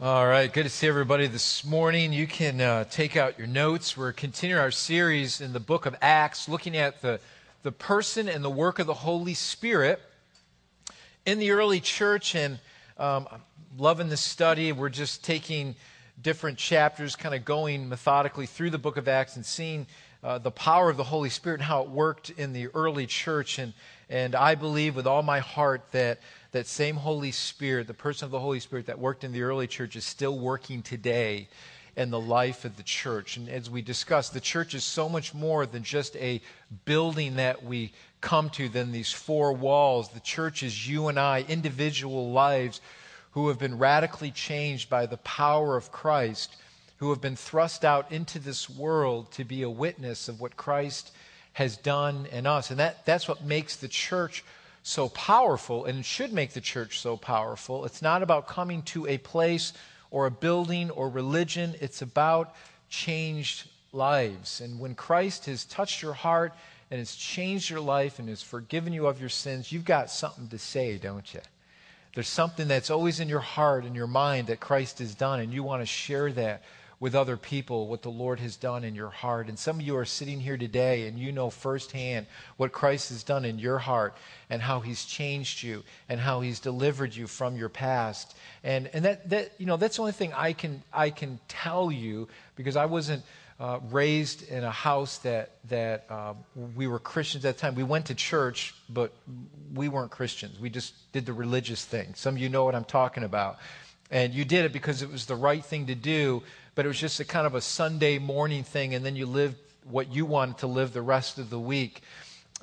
All right, good to see everybody this morning. You can uh, take out your notes. We're continuing our series in the book of Acts, looking at the, the person and the work of the Holy Spirit in the early church. And um, I'm loving this study. We're just taking different chapters, kind of going methodically through the book of Acts and seeing uh, the power of the Holy Spirit and how it worked in the early church. And, and I believe with all my heart that that same Holy Spirit, the person of the Holy Spirit that worked in the early church, is still working today in the life of the church. And as we discussed, the church is so much more than just a building that we come to, than these four walls. The church is you and I, individual lives who have been radically changed by the power of Christ, who have been thrust out into this world to be a witness of what Christ has done in us. And that, that's what makes the church so powerful and should make the church so powerful. It's not about coming to a place or a building or religion, it's about changed lives. And when Christ has touched your heart and has changed your life and has forgiven you of your sins, you've got something to say, don't you? There's something that's always in your heart and your mind that Christ has done, and you want to share that with other people what the Lord has done in your heart. And some of you are sitting here today and you know firsthand what Christ has done in your heart and how he's changed you and how he's delivered you from your past. And, and that, that, you know, that's the only thing I can, I can tell you because I wasn't uh, raised in a house that, that uh, we were Christians at the time. We went to church, but we weren't Christians. We just did the religious thing. Some of you know what I'm talking about. And you did it because it was the right thing to do but it was just a kind of a Sunday morning thing, and then you lived what you wanted to live the rest of the week.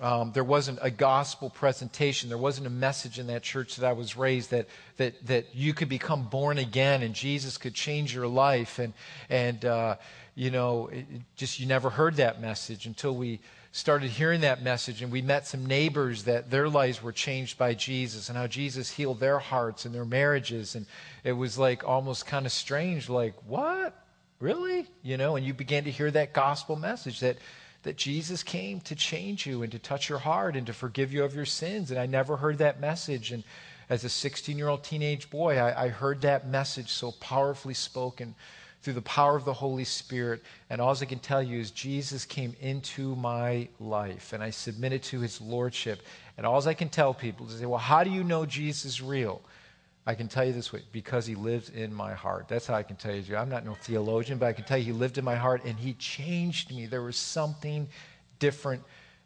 Um, there wasn't a gospel presentation. There wasn't a message in that church that I was raised that, that, that you could become born again and Jesus could change your life. And, and uh, you know, it, just you never heard that message until we started hearing that message and we met some neighbors that their lives were changed by Jesus and how Jesus healed their hearts and their marriages. And it was like almost kind of strange, like, what? Really? You know, and you began to hear that gospel message that, that Jesus came to change you and to touch your heart and to forgive you of your sins. And I never heard that message. And as a 16 year old teenage boy, I, I heard that message so powerfully spoken through the power of the Holy Spirit. And all I can tell you is Jesus came into my life and I submitted to his lordship. And all I can tell people is say, well, how do you know Jesus is real? I can tell you this way because he lives in my heart. That's how I can tell you. I'm not no theologian, but I can tell you he lived in my heart and he changed me. There was something different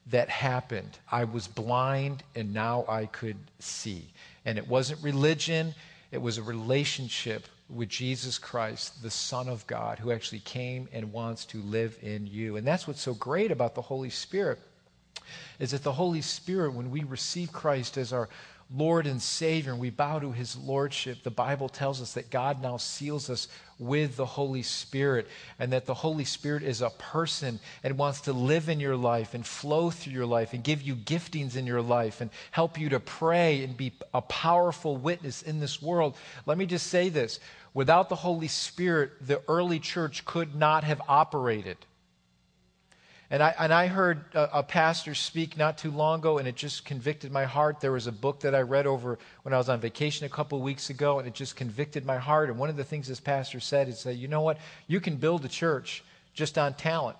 that happened. I was blind and now I could see. And it wasn't religion, it was a relationship with Jesus Christ, the Son of God, who actually came and wants to live in you. And that's what's so great about the Holy Spirit is that the Holy Spirit, when we receive Christ as our Lord and Savior, and we bow to his Lordship, the Bible tells us that God now seals us with the Holy Spirit, and that the Holy Spirit is a person and wants to live in your life and flow through your life and give you giftings in your life and help you to pray and be a powerful witness in this world. Let me just say this without the Holy Spirit, the early church could not have operated. And I, and I heard a, a, pastor speak not too long ago, and it just convicted my heart. There was a book that I read over when I was on vacation a couple weeks ago, and it just convicted my heart. And one of the things this pastor said is that, you know what? You can build a church just on talent.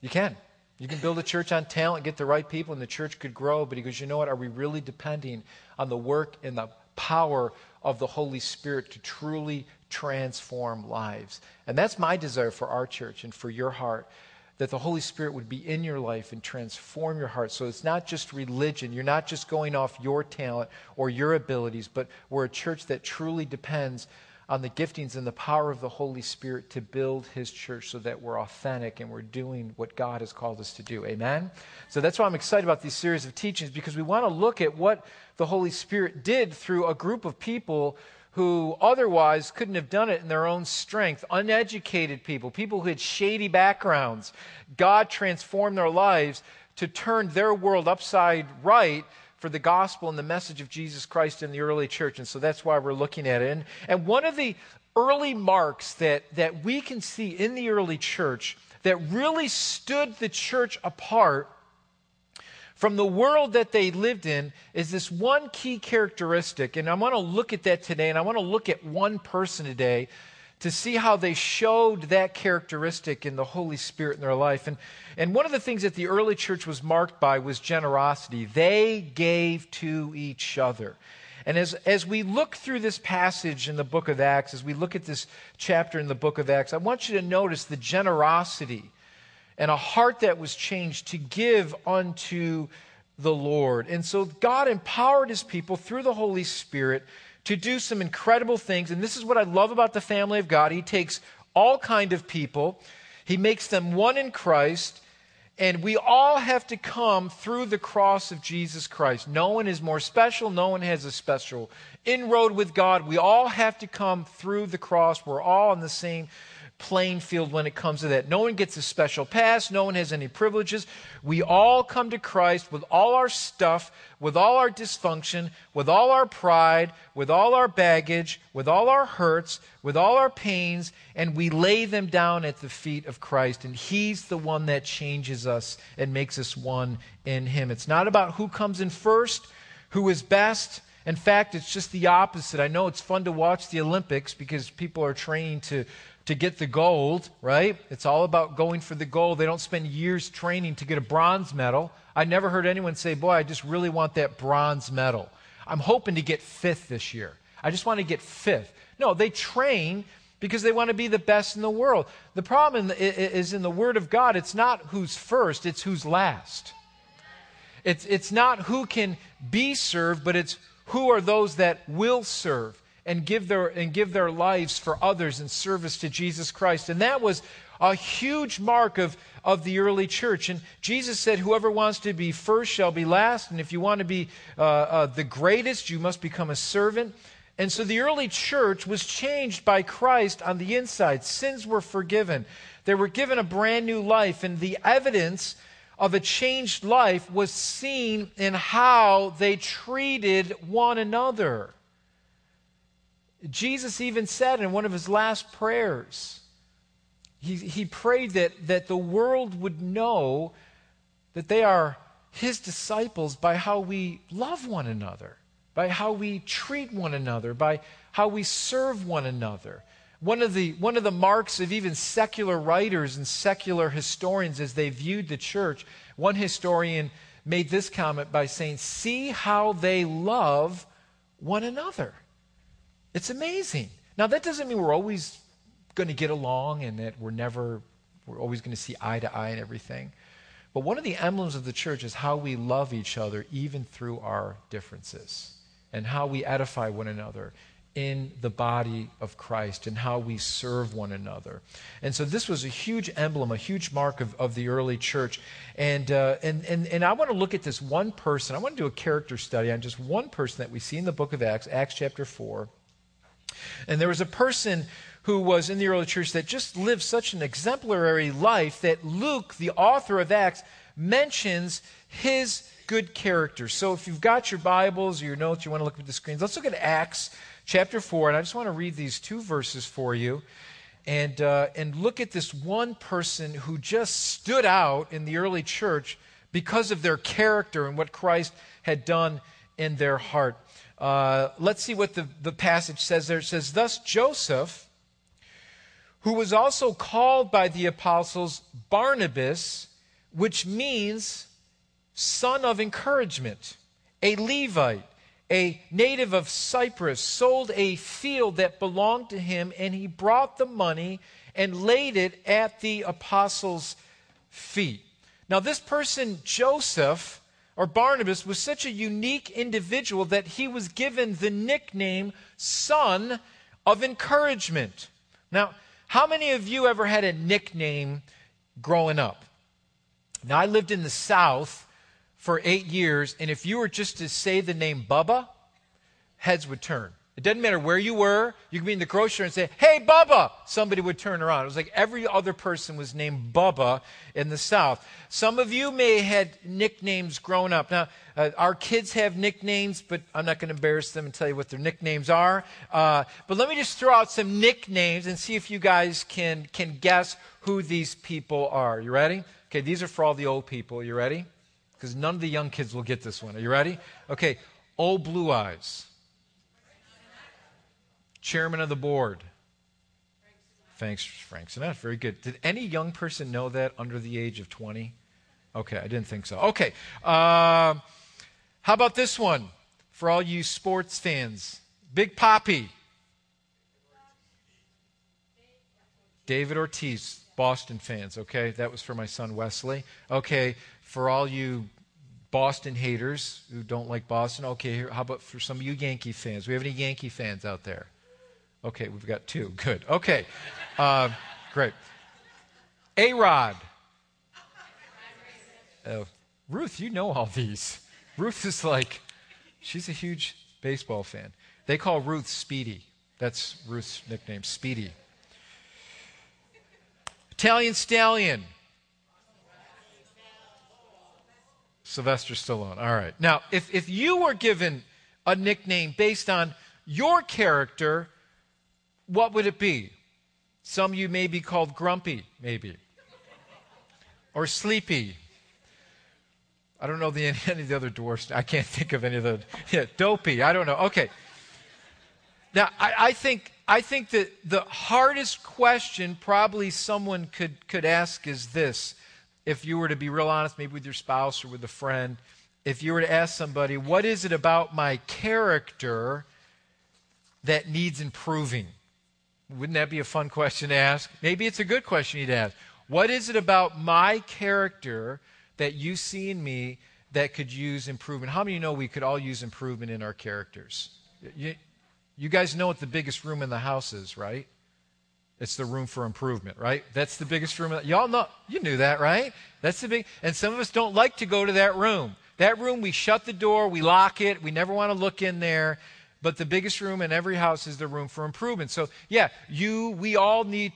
You can. You can build a church on talent, get the right people, and the church could grow. But he goes, you know what? Are we really depending on the work and the power of the Holy Spirit to truly transform lives? And that's my desire for our church and for your heart that the Holy Spirit would be in your life and transform your heart. So it's not just religion. You're not just going off your talent or your abilities, but we're a church that truly depends on the giftings and the power of the Holy Spirit to build His church so that we're authentic and we're doing what God has called us to do. Amen? So that's why I'm excited about these series of teachings because we want to look at what the Holy Spirit did through a group of people who otherwise couldn't have done it in their own strength, uneducated people, people who had shady backgrounds. God transformed their lives to turn their world upside right for the gospel and the message of Jesus Christ in the early church. And so that's why we're looking at it. And, and one of the early marks that, that we can see in the early church that really stood the church apart from the world that they lived in is this one key characteristic. And I want to look at that today, and I want to look at one person today to see how they showed that characteristic in the Holy Spirit in their life. And, and one of the things that the early church was marked by was generosity. They gave to each other. And as, as we look through this passage in the book of Acts, as we look at this chapter in the book of Acts, I want you to notice the generosity and a heart that was changed to give unto the Lord. And so God empowered his people through the Holy Spirit to do some incredible things. And this is what I love about the family of God. He takes all kind of people, he makes them one in Christ, and we all have to come through the cross of Jesus Christ. No one is more special, no one has a special inroad with God. We all have to come through the cross. We're all on the same playing field when it comes to that. No one gets a special pass, no one has any privileges. We all come to Christ with all our stuff, with all our dysfunction, with all our pride, with all our baggage, with all our hurts, with all our pains, and we lay them down at the feet of Christ. And He's the one that changes us and makes us one in Him. It's not about who comes in first, who is best. In fact, it's just the opposite. I know it's fun to watch the Olympics because people are training to to get the gold, right? It's all about going for the gold. They don't spend years training to get a bronze medal. I never heard anyone say, Boy, I just really want that bronze medal. I'm hoping to get fifth this year. I just want to get fifth. No, they train because they want to be the best in the world. The problem is in the Word of God, it's not who's first, it's who's last. It's, it's not who can be served, but it's who are those that will serve and give their and give their lives for others in service to Jesus Christ. And that was a huge mark of, of the early church. And Jesus said, Whoever wants to be first shall be last. And if you want to be uh, uh, the greatest, you must become a servant. And so the early church was changed by Christ on the inside. Sins were forgiven, they were given a brand new life. And the evidence of a changed life was seen in how they treated one another. Jesus even said in one of his last prayers, he, he prayed that, that the world would know that they are his disciples by how we love one another, by how we treat one another, by how we serve one another. One of, the, one of the marks of even secular writers and secular historians as they viewed the church, one historian made this comment by saying, See how they love one another. It's amazing. Now, that doesn't mean we're always going to get along and that we're never, we're always going to see eye to eye and everything. But one of the emblems of the church is how we love each other even through our differences and how we edify one another in the body of Christ and how we serve one another. And so this was a huge emblem, a huge mark of, of the early church. And, uh, and, and, and I want to look at this one person. I want to do a character study on just one person that we see in the book of Acts, Acts chapter 4. And there was a person who was in the early church that just lived such an exemplary life that Luke, the author of Acts, mentions his good character. So if you've got your Bibles or your notes, you want to look at the screens, let's look at Acts chapter 4. And I just want to read these two verses for you and, uh, and look at this one person who just stood out in the early church because of their character and what Christ had done in their heart. Uh, let's see what the, the passage says there. It says, Thus Joseph, who was also called by the apostles Barnabas, which means son of encouragement, a Levite, a native of Cyprus, sold a field that belonged to him, and he brought the money and laid it at the apostles' feet. Now, this person, Joseph, or Barnabas was such a unique individual that he was given the nickname Son of Encouragement. Now, how many of you ever had a nickname growing up? Now, I lived in the South for eight years, and if you were just to say the name Bubba, heads would turn. It doesn't matter where you were. You could be in the grocery store and say, Hey, Bubba! Somebody would turn around. It was like every other person was named Bubba in the South. Some of you may have had nicknames growing up. Now, uh, our kids have nicknames, but I'm not going to embarrass them and tell you what their nicknames are. Uh, but let me just throw out some nicknames and see if you guys can, can guess who these people are. You ready? Okay, these are for all the old people. You ready? because none of the young kids will get this one. Are you ready? Okay. Old Blue Eyes. Chairman of the board. Thanks, Frank Sinatra. Very good. Did any young person know that under the age of 20? Okay, I didn't think so. Okay. Uh, how about this one for all you sports fans? Big Papi. David Ortiz, Boston fans, okay? That was for my son Wesley. Okay, for all you Boston haters who don't like Boston, okay, how about for some of you Yankee fans? We have any Yankee fans out there? Okay, we've got two. Good. Okay, uh, great. A Rod. Uh, Ruth, you know all these. Ruth is like, she's a huge baseball fan. They call Ruth Speedy. That's Ruth's nickname, Speedy. Italian Stallion. Sylvester Stallone. All right. Now, if, if you were given a nickname based on your character, what would it be? Some you may be called Grumpy, maybe, or Sleepy, I don't know the, any of the other dwarfs. I can't think of any of the. Yeah, dopey. I don't know. Okay. Now, I, I, think, I think that the hardest question probably someone could, could ask is this. If you were to be real honest, maybe with your spouse or with a friend, if you were to ask somebody, what is it about my character that needs improving? Wouldn't that be a fun question to ask? Maybe it's a good question you'd ask. What is it about my character that you see in me that could use improvement? How many of you know we could all use improvement in our characters? You, you guys know what the biggest room in the house is, right? It's the room for improvement, right? That's the biggest room. Y'all know, you knew that, right? That's the big, and some of us don't like to go to that room. That room, we shut the door, we lock it, we never want to look in there. But the biggest room in every house is the room for improvement. So, yeah, you, we all need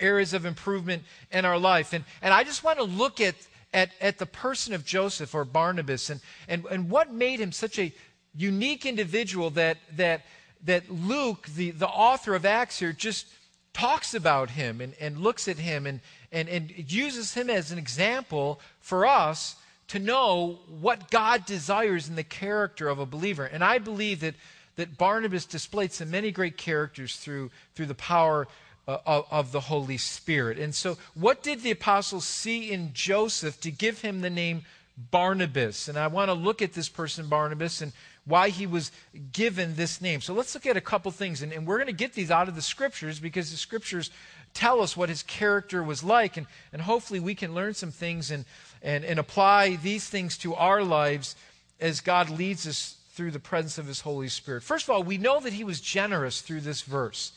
areas of improvement in our life. And, and I just want to look at at, at the person of Joseph or Barnabas and, and, and what made him such a unique individual that, that, that Luke, the, the author of Acts here, just talks about him and, and looks at him and, and, and uses him as an example for us to know what God desires in the character of a believer. And I believe that, that Barnabas displayed some many great characters through, through the power uh, of, of the Holy Spirit. And so, what did the apostles see in Joseph to give him the name Barnabas? And I want to look at this person, Barnabas, and why he was given this name. So let's look at a couple things. And, and, we're going to get these out of the scriptures because the scriptures tell us what his character was like. And, and hopefully we can learn some things and, and, and apply these things to our lives as God leads us through the presence of his Holy Spirit. First of all, we know that he was generous through this verse.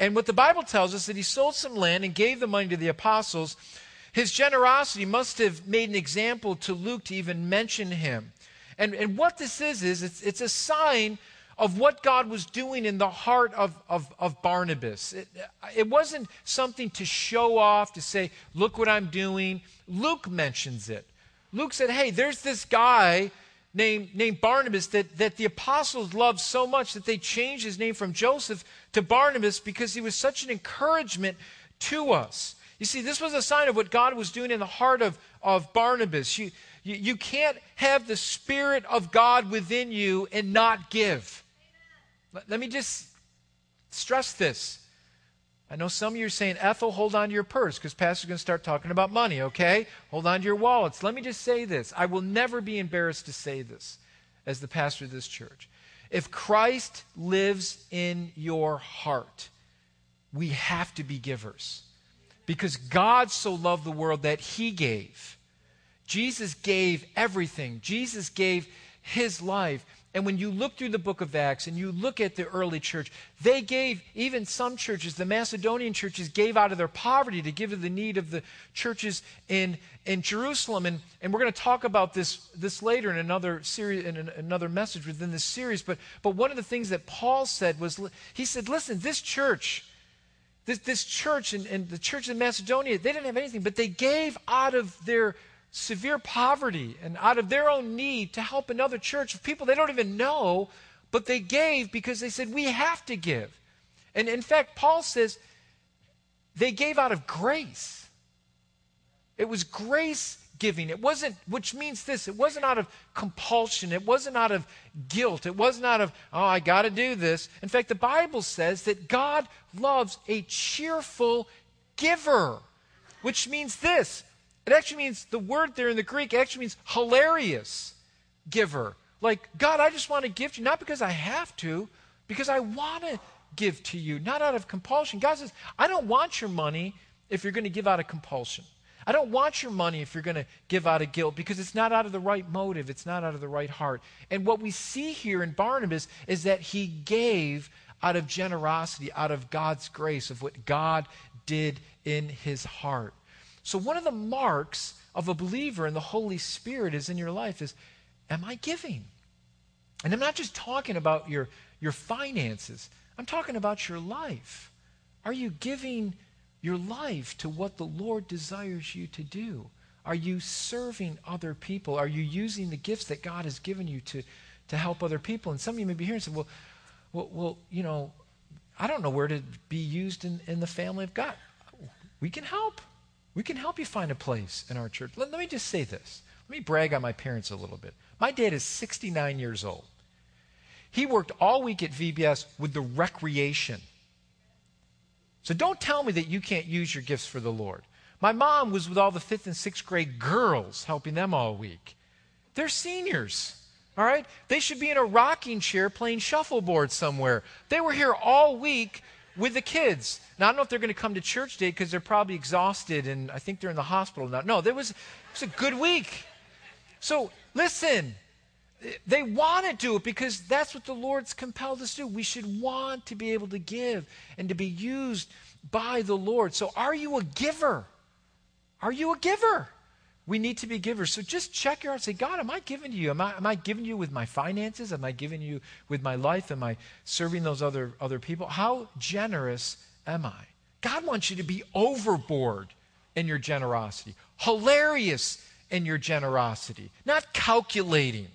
And what the Bible tells us that he sold some land and gave the money to the apostles. His generosity must have made an example to Luke to even mention him. And, and what this is, is it's, it's a sign of what God was doing in the heart of, of, of Barnabas. It, it wasn't something to show off, to say, look what I'm doing. Luke mentions it. Luke said, hey, there's this guy named, named Barnabas that, that the apostles loved so much that they changed his name from Joseph to Barnabas because he was such an encouragement to us. You see, this was a sign of what God was doing in the heart of, of Barnabas. You, you, you can't have the Spirit of God within you and not give. Let, let me just stress this. I know some of you are saying, Ethel, hold on to your purse because Pastor's going to start talking about money, okay? Hold on to your wallets. Let me just say this. I will never be embarrassed to say this as the pastor of this church. If Christ lives in your heart, we have to be givers because God so loved the world that he gave. Jesus gave everything, Jesus gave his life. And when you look through the book of Acts and you look at the early church, they gave, even some churches, the Macedonian churches, gave out of their poverty to give to the need of the churches in, in Jerusalem. And, and we're going to talk about this, this later in another series, in another message within this series. But, but one of the things that Paul said was, he said, listen, this church, this, this church and, and the church in Macedonia, they didn't have anything, but they gave out of their severe poverty and out of their own need to help another church of people they don't even know, but they gave because they said, We have to give. And in fact, Paul says they gave out of grace. It was grace giving. It wasn't, which means this, it wasn't out of compulsion. It wasn't out of guilt. It wasn't out of, oh, I got to do this. In fact, the Bible says that God loves a cheerful giver, which means this. It actually means, the word there in the Greek actually means hilarious giver. Like, God, I just want to give to you, not because I have to, because I want to give to you, not out of compulsion. God says, I don't want your money if you're going to give out of compulsion. I don't want your money if you're going to give out of guilt because it's not out of the right motive, it's not out of the right heart. And what we see here in Barnabas is that he gave out of generosity, out of God's grace, of what God did in his heart. So, one of the marks of a believer in the Holy Spirit is in your life is, am I giving? And I'm not just talking about your, your finances, I'm talking about your life. Are you giving your life to what the Lord desires you to do? Are you serving other people? Are you using the gifts that God has given you to, to help other people? And some of you may be here and say, well, well, well, you know, I don't know where to be used in, in the family of God. We can help. We can help you find a place in our church. Let, let me just say this. Let me brag on my parents a little bit. My dad is 69 years old. He worked all week at VBS with the recreation so don't tell me that you can't use your gifts for the Lord. My mom was with all the fifth and sixth grade girls, helping them all week. They're seniors, all right? They should be in a rocking chair playing shuffleboard somewhere. They were here all week with the kids. Now, I don't know if they're going to come to church today because they're probably exhausted and I think they're in the hospital now. No, there was, it was a good week. So listen, they want to do it because that's what the Lord's compelled us to do. We should want to be able to give and to be used by the Lord. So, are you a giver? Are you a giver? We need to be givers. So just check your heart. Say, God, am I giving to you? Am I, am I giving you with my finances? Am I giving you with my life? Am I serving those other, other people? How generous am I? God wants you to be overboard in your generosity, hilarious in your generosity, not calculating.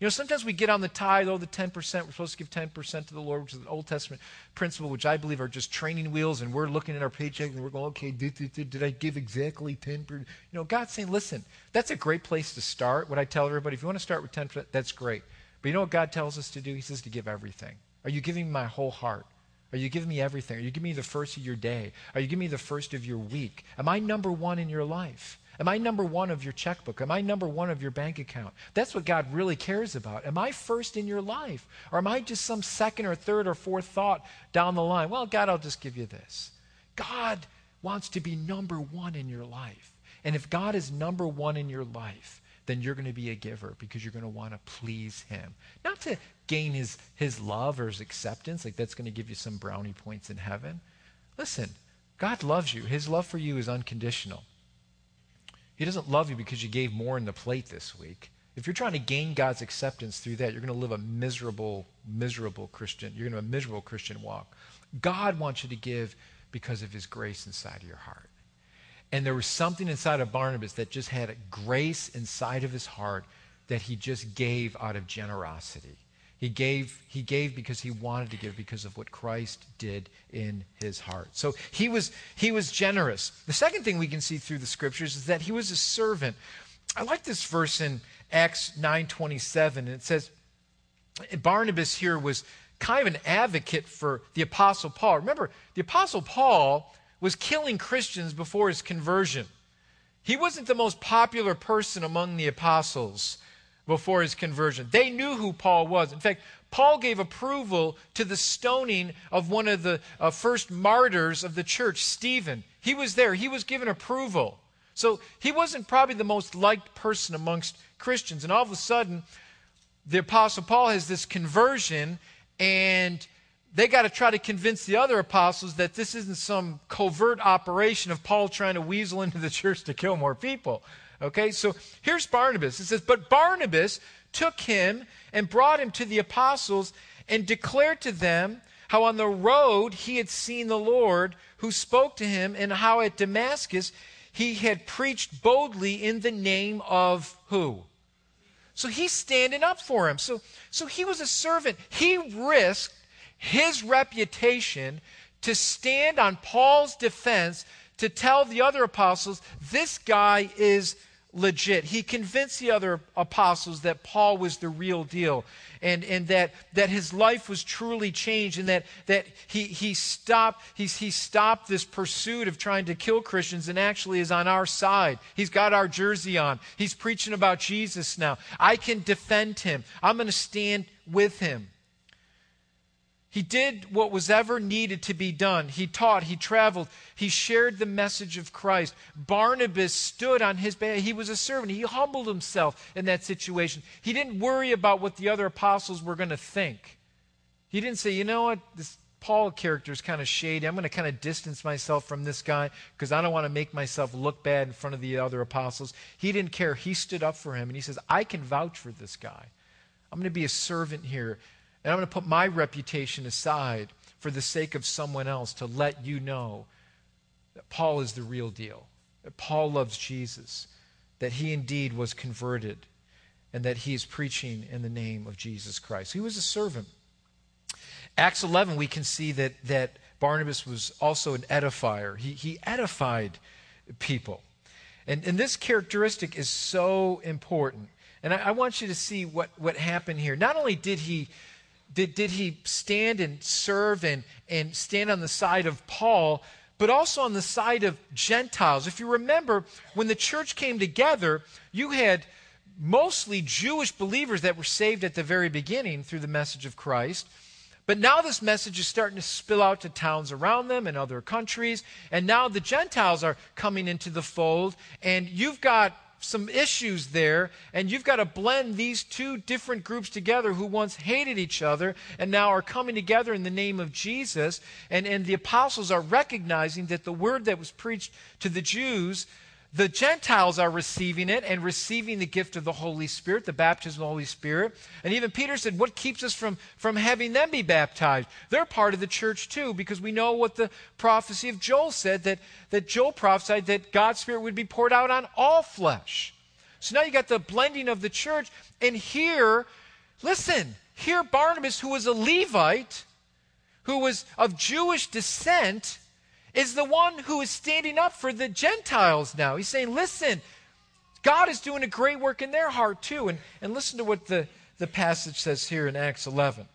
You know, sometimes we get on the tithe, oh, the 10%, we're supposed to give 10% to the Lord, which is an Old Testament principle, which I believe are just training wheels, and we're looking at our paycheck and we're going, okay, did, did, did I give exactly 10%? You know, God's saying, listen, that's a great place to start. What I tell everybody, if you want to start with 10%, that's great. But you know what God tells us to do? He says to give everything. Are you giving me my whole heart? Are you giving me everything? Are you giving me the first of your day? Are you giving me the first of your week? Am I number one in your life? Am I number one of your checkbook? Am I number one of your bank account? That's what God really cares about. Am I first in your life? Or am I just some second or third or fourth thought down the line? Well, God, I'll just give you this. God wants to be number one in your life. And if God is number one in your life, then you're going to be a giver because you're going to want to please him. Not to gain his, his love or his acceptance, like that's going to give you some brownie points in heaven. Listen, God loves you. His love for you is unconditional. He doesn't love you because you gave more in the plate this week. If you're trying to gain God's acceptance through that, you're going to live a miserable, miserable Christian. You're going to have a miserable Christian walk. God wants you to give because of his grace inside of your heart. And there was something inside of Barnabas that just had grace inside of his heart that he just gave out of generosity. He gave, he gave because he wanted to give because of what Christ did in his heart. So he was, he was generous. The second thing we can see through the scriptures is that he was a servant. I like this verse in Acts 9.27. And it says, Barnabas here was kind of an advocate for the Apostle Paul. Remember, the Apostle Paul was killing Christians before his conversion. He wasn't the most popular person among the apostles before his conversion. They knew who Paul was. In fact, Paul gave approval to the stoning of one of the uh, first martyrs of the church, Stephen. He was there, he was given approval. So he wasn't probably the most liked person amongst Christians. And all of a sudden, the Apostle Paul has this conversion, and they got to try to convince the other apostles that this isn't some covert operation of Paul trying to weasel into the church to kill more people. Okay, so here's Barnabas. It says, But Barnabas took him and brought him to the apostles and declared to them how on the road he had seen the Lord who spoke to him, and how at Damascus he had preached boldly in the name of who? So he's standing up for him. So, so he was a servant. He risked his reputation to stand on Paul's defense to tell the other apostles, this guy is legit. He convinced the other apostles that Paul was the real deal and, and that, that his life was truly changed and that, that he, he, stopped, he, he stopped this pursuit of trying to kill Christians and actually is on our side. He's got our jersey on. He's preaching about Jesus now. I can defend him. I'm going to stand with him. He did what was ever needed to be done. He taught, he traveled, he shared the message of Christ. Barnabas stood on his behalf. He was a servant. He humbled himself in that situation. He didn't worry about what the other apostles were going to think. He didn't say, you know what, this Paul character is kind of shady. I'm going to kind of distance myself from this guy because I don't want to make myself look bad in front of the other apostles. He didn't care. He stood up for him and he says, I can vouch for this guy. I'm going to be a servant here. And I'm going to put my reputation aside for the sake of someone else to let you know that Paul is the real deal, that Paul loves Jesus, that he indeed was converted, and that he is preaching in the name of Jesus Christ. He was a servant. Acts 11, we can see that, that Barnabas was also an edifier. He, he edified people. And, and this characteristic is so important. And I, I want you to see what, what happened here. Not only did he did, did he stand and serve and, and stand on the side of Paul, but also on the side of Gentiles. If you remember, when the church came together, you had mostly Jewish believers that were saved at the very beginning through the message of Christ. But now this message is starting to spill out to towns around them and other countries. And now the Gentiles are coming into the fold. And you've got some issues there, and you've got to blend these two different groups together who once hated each other and now are coming together in the name of Jesus. And, and the apostles are recognizing that the word that was preached to the Jews the Gentiles are receiving it and receiving the gift of the Holy Spirit, the baptism of the Holy Spirit. And even Peter said, What keeps us from, from having them be baptized? They're part of the church too, because we know what the prophecy of Joel said that, that Joel prophesied that God's Spirit would be poured out on all flesh. So now you got the blending of the church. And here, listen, here Barnabas, who was a Levite, who was of Jewish descent, is the one who is standing up for the Gentiles now. He's saying, listen, God is doing a great work in their heart too. And, and listen to what the, the passage says here in Acts 11.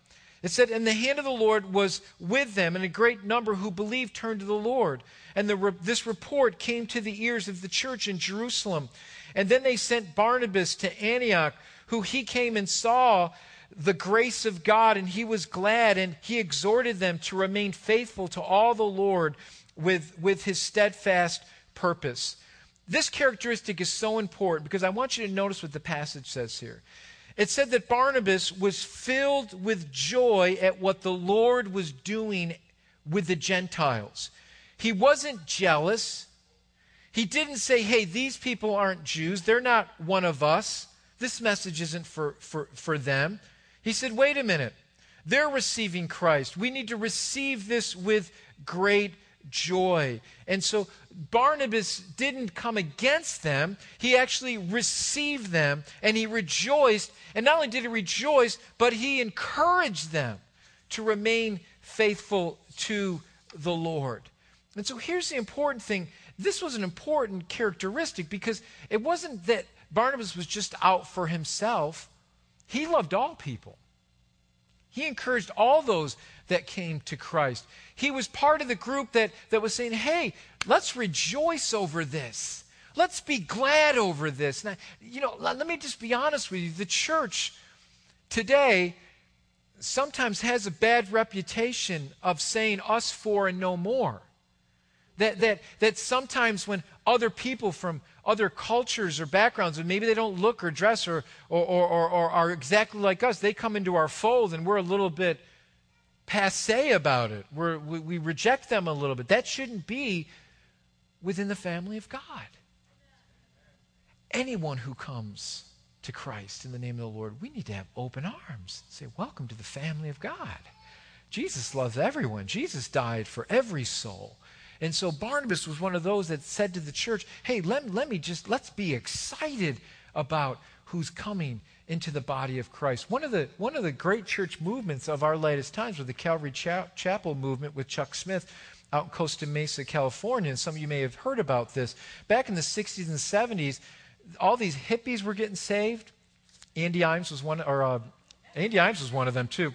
It said, And the hand of the Lord was with them, and a great number who believed turned to the Lord. And the, this report came to the ears of the church in Jerusalem. And then they sent Barnabas to Antioch, who he came and saw the grace of God, and he was glad, and he exhorted them to remain faithful to all the Lord with, with his steadfast purpose. This characteristic is so important because I want you to notice what the passage says here. It said that Barnabas was filled with joy at what the Lord was doing with the Gentiles. He wasn't jealous. He didn't say, hey, these people aren't Jews. They're not one of us. This message isn't for, for, for them. He said, wait a minute. They're receiving Christ. We need to receive this with great joy. And so Barnabas didn't come against them, he actually received them and he rejoiced. And not only did he rejoice, but he encouraged them to remain faithful to the Lord. And so here's the important thing this was an important characteristic because it wasn't that Barnabas was just out for himself, he loved all people. He encouraged all those that came to Christ. He was part of the group that, that was saying, hey, let's rejoice over this. Let's be glad over this. Now, you know, let, let me just be honest with you. The church today sometimes has a bad reputation of saying us four and no more. That, that, that sometimes when other people from other cultures or backgrounds, and maybe they don't look or dress or, or, or, or, or are exactly like us, they come into our fold and we're a little bit passe about it. We're, we, we reject them a little bit. That shouldn't be within the family of God. Anyone who comes to Christ in the name of the Lord, we need to have open arms. Say, Welcome to the family of God. Jesus loves everyone, Jesus died for every soul. And so Barnabas was one of those that said to the church, Hey, let, let me just, let's be excited about who's coming into the body of Christ. One of the, one of the great church movements of our latest times was the Calvary Cha- Chapel movement with Chuck Smith out in Costa Mesa, California. And some of you may have heard about this. Back in the 60s and 70s, all these hippies were getting saved. Andy Imes was one, or uh, Andy Imes was one of them too.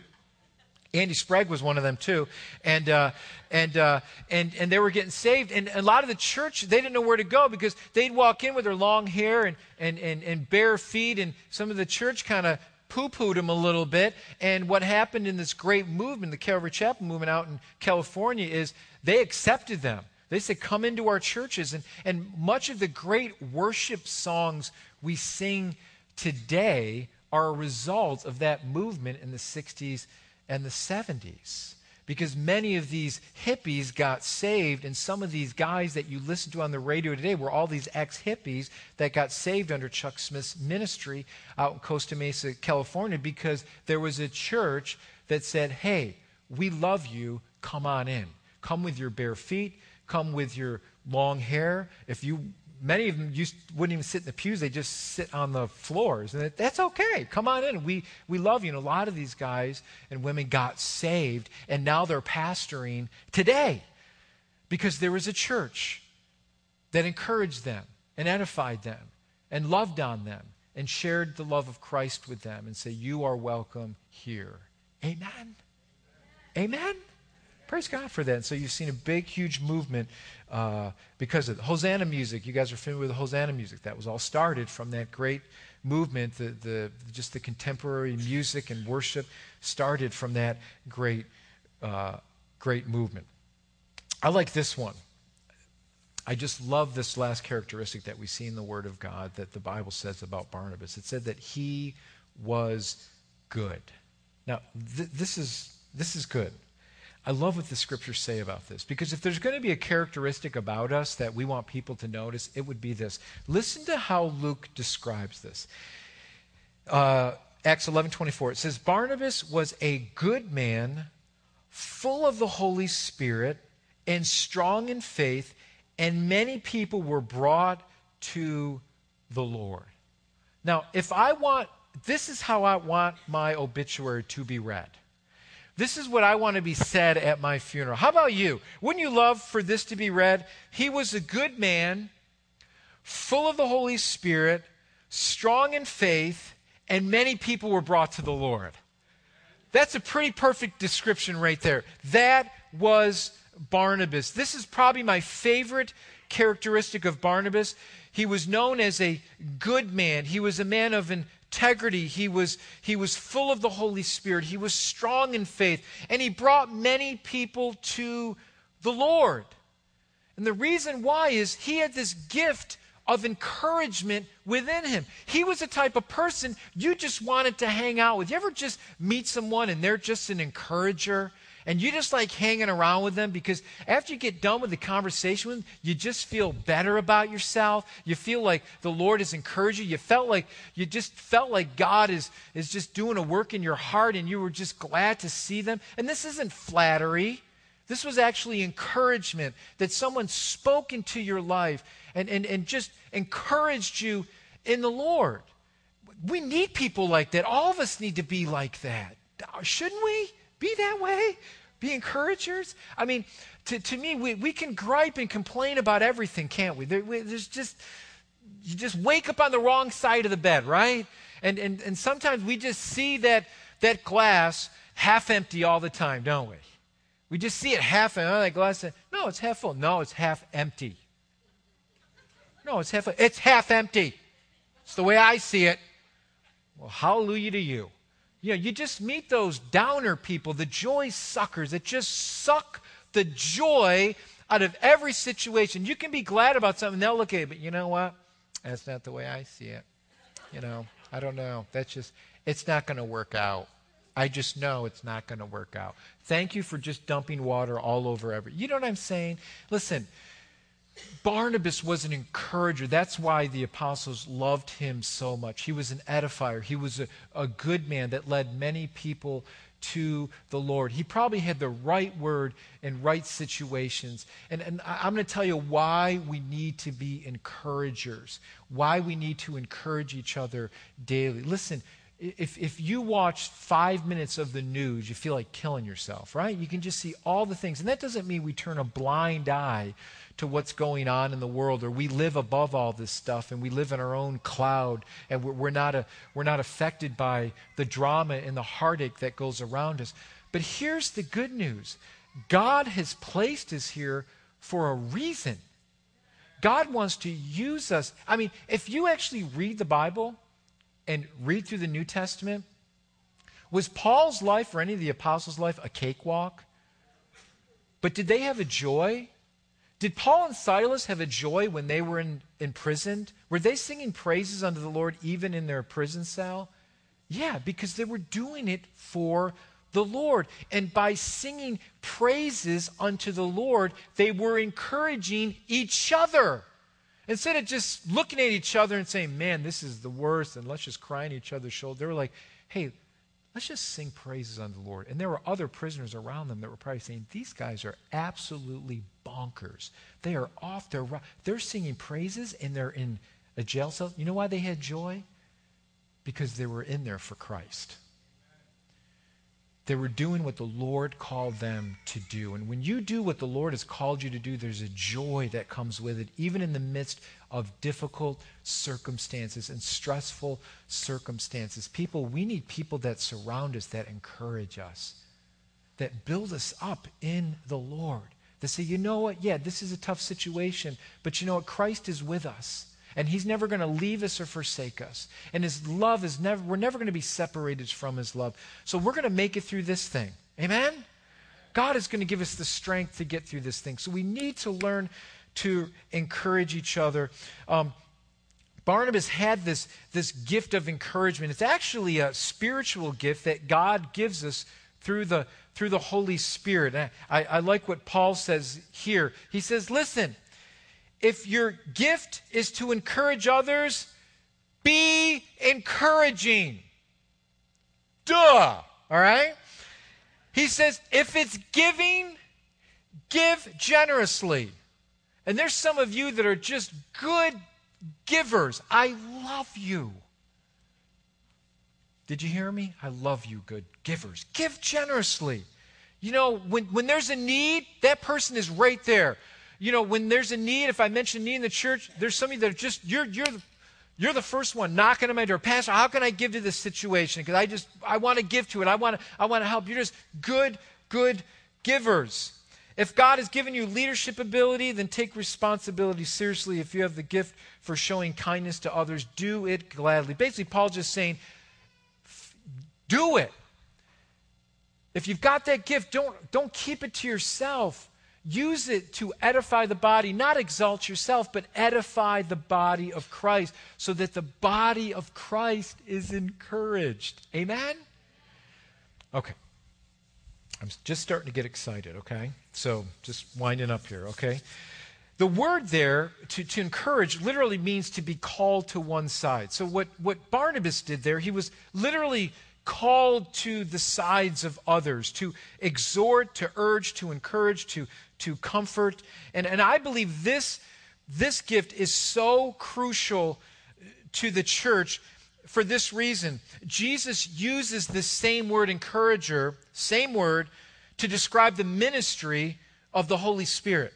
Andy Sprague was one of them too, and uh, and uh, and and they were getting saved. And a lot of the church they didn't know where to go because they'd walk in with their long hair and and and, and bare feet, and some of the church kind of poo-pooed them a little bit. And what happened in this great movement, the Calvary Chapel movement out in California, is they accepted them. They said, "Come into our churches," and and much of the great worship songs we sing today are a result of that movement in the '60s and the 70s. Because many of these hippies got saved, and some of these guys that you listen to on the radio today were all these ex hippies that got saved under Chuck Smith's ministry out in Costa Mesa, California, because there was a church that said, Hey, we love you, come on in. Come with your bare feet, come with your long hair. If you many of them used, wouldn't even sit in the pews, they just sit on the floors. And that's okay. Come on in. We, we love you. And a lot of these guys and women got saved, and now they're pastoring today because there was a church that encouraged them and edified them and loved on them and shared the love of Christ with them and say, You are welcome here. Amen. Amen. Praise God for that. And so you've seen a big, huge movement uh, because of the Hosanna music. You guys are familiar with the Hosanna music. That was all started from that great movement. The, the, just the contemporary music and worship started from that great, uh, great movement. I like this one. I just love this last characteristic that we see in the Word of God that the Bible says about Barnabas. It said that he was good. Now, th- this, is, this is good. I love what the scriptures say about this because if there's going to be a characteristic about us that we want people to notice, it would be this. Listen to how Luke describes this. Uh, Acts 11 24, it says, Barnabas was a good man, full of the Holy Spirit, and strong in faith, and many people were brought to the Lord. Now, if I want, this is how I want my obituary to be read. This is what I want to be said at my funeral. How about you? Wouldn't you love for this to be read? He was a good man, full of the Holy Spirit, strong in faith, and many people were brought to the Lord. That's a pretty perfect description right there. That was Barnabas. This is probably my favorite characteristic of Barnabas. He was known as a good man. He was a man of an integrity. He was, he was full of the Holy Spirit. He was strong in faith. And he brought many people to the Lord. And the reason why is he had this gift of encouragement within him. He was the type of person you just wanted to hang out with. You ever just meet someone and they're just an encourager? And you just like hanging around with them because after you get done with the conversation with them, you just feel better about yourself. You feel like the Lord has encouraged you. You felt like you just felt like God is, is just doing a work in your heart and you were just glad to see them. And this isn't flattery. This was actually encouragement that someone spoke into your life and, and, and just encouraged you in the Lord. We need people like that. All of us need to be like that. Shouldn't we? Be that way? Be encouragers? I mean, to, to me, we, we can gripe and complain about everything, can't we? There, we? There's just, you just wake up on the wrong side of the bed, right? And, and, and sometimes we just see that, that glass half empty all the time, don't we? We just see it half empty. Oh, that glass, no, it's half full. No, it's half empty. No, it's half, it's half empty. It's the way I see it. Well, hallelujah to you. You know, you just meet those downer people, the joy suckers that just suck the joy out of every situation. You can be glad about something, they'll look at it, but you know what? That's not the way I see it. You know, I don't know. That's just, it's not going to work out. I just know it's not going to work out. Thank you for just dumping water all over every. You know what I'm saying? Listen, Barnabas was an encourager. That's why the apostles loved him so much. He was an edifier, he was a, a good man that led many people to the Lord. He probably had the right word in right situations. And, and I'm going to tell you why we need to be encouragers, why we need to encourage each other daily. Listen, if, if you watch five minutes of the news, you feel like killing yourself, right? You can just see all the things. And that doesn't mean we turn a blind eye to what's going on in the world or we live above all this stuff and we live in our own cloud and we're, we're, not, a, we're not affected by the drama and the heartache that goes around us. But here's the good news God has placed us here for a reason. God wants to use us. I mean, if you actually read the Bible, and read through the New Testament, was Paul's life or any of the apostles' life a cakewalk? But did they have a joy? Did Paul and Silas have a joy when they were in, imprisoned? Were they singing praises unto the Lord even in their prison cell? Yeah, because they were doing it for the Lord. And by singing praises unto the Lord, they were encouraging each other. Instead of just looking at each other and saying, man, this is the worst, and let's just cry on each other's shoulder, they were like, hey, let's just sing praises unto the Lord. And there were other prisoners around them that were probably saying, these guys are absolutely bonkers. They are off their They're singing praises and they're in a jail cell. You know why they had joy? Because they were in there for Christ. They were doing what the Lord called them to do. And when you do what the Lord has called you to do, there's a joy that comes with it, even in the midst of difficult circumstances and stressful circumstances. People, we need people that surround us, that encourage us, that build us up in the Lord. That say, you know what? Yeah, this is a tough situation, but you know what? Christ is with us. And he's never going to leave us or forsake us. And his love is never, we're never going to be separated from his love. So we're going to make it through this thing. Amen? God is going to give us the strength to get through this thing. So we need to learn to encourage each other. Um, Barnabas had this, this gift of encouragement. It's actually a spiritual gift that God gives us through the, through the Holy Spirit. I, I like what Paul says here. He says, Listen, if your gift is to encourage others, be encouraging. Duh. All right? He says, if it's giving, give generously. And there's some of you that are just good givers. I love you. Did you hear me? I love you, good givers. Give generously. You know, when, when there's a need, that person is right there you know, when there's a need, if I mention need in the church, there's some of you that just, you're, you're, the, you're the first one knocking on my door. Pastor, how can I give to this situation? Because I just, I want to give to it. I want to, I want to help. You're just good, good givers. If God has given you leadership ability, then take responsibility seriously. If you have the gift for showing kindness to others, do it gladly. Basically, Paul's just saying, do it. If you've got that gift, don't, don't keep it to yourself. Use it to edify the body, not exalt yourself, but edify the body of Christ so that the body of Christ is encouraged. Amen? Okay. I'm just starting to get excited, okay? So just winding up here, okay? The word there, to, to encourage, literally means to be called to one side. So what, what Barnabas did there, he was literally called to the sides of others, to exhort, to urge, to encourage, to, to comfort. And, and I believe this, this gift is so crucial uh, to the church for this reason. Jesus uses the same word encourager, same word, to describe the ministry of the Holy Spirit.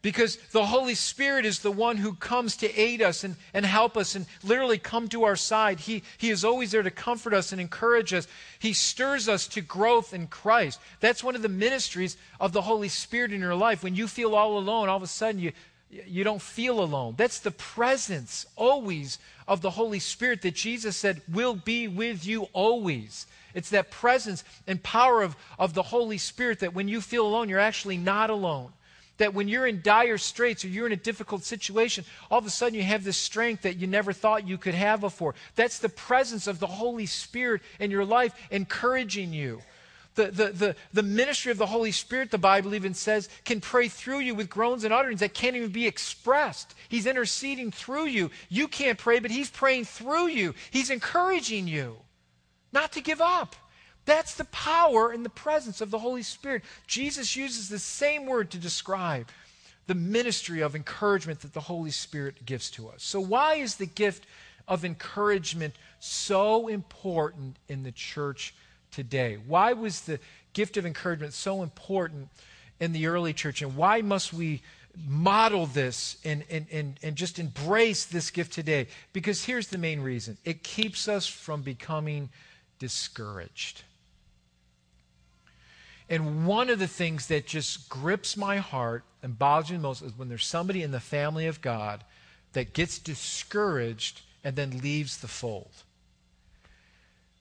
Because the Holy Spirit is the one who comes to aid us and, and help us and literally come to our side. He, he is always there to comfort us and encourage us. He stirs us to growth in Christ. That's one of the ministries of the Holy Spirit in your life. When you feel all alone, all of a sudden you, you don't feel alone. That's the presence always of the Holy Spirit that Jesus said will be with you always. It's that presence and power of, of the Holy Spirit that when you feel alone, you're actually not alone that when you're in dire straits or you're in a difficult situation, all of a sudden you have this strength that you never thought you could have before. That's the presence of the Holy Spirit in your life encouraging you. The, the, the, the ministry of the Holy Spirit, the Bible even says, can pray through you with groans and utterings that can't even be expressed. He's interceding through you. You can't pray, but He's praying through you. He's encouraging you not to give up. That's the power and the presence of the Holy Spirit. Jesus uses the same word to describe the ministry of encouragement that the Holy Spirit gives to us. So, why is the gift of encouragement so important in the church today? Why was the gift of encouragement so important in the early church? And why must we model this and, and, and, and just embrace this gift today? Because here's the main reason it keeps us from becoming discouraged. And one of the things that just grips my heart and bothers me most is when there's somebody in the family of God that gets discouraged and then leaves the fold.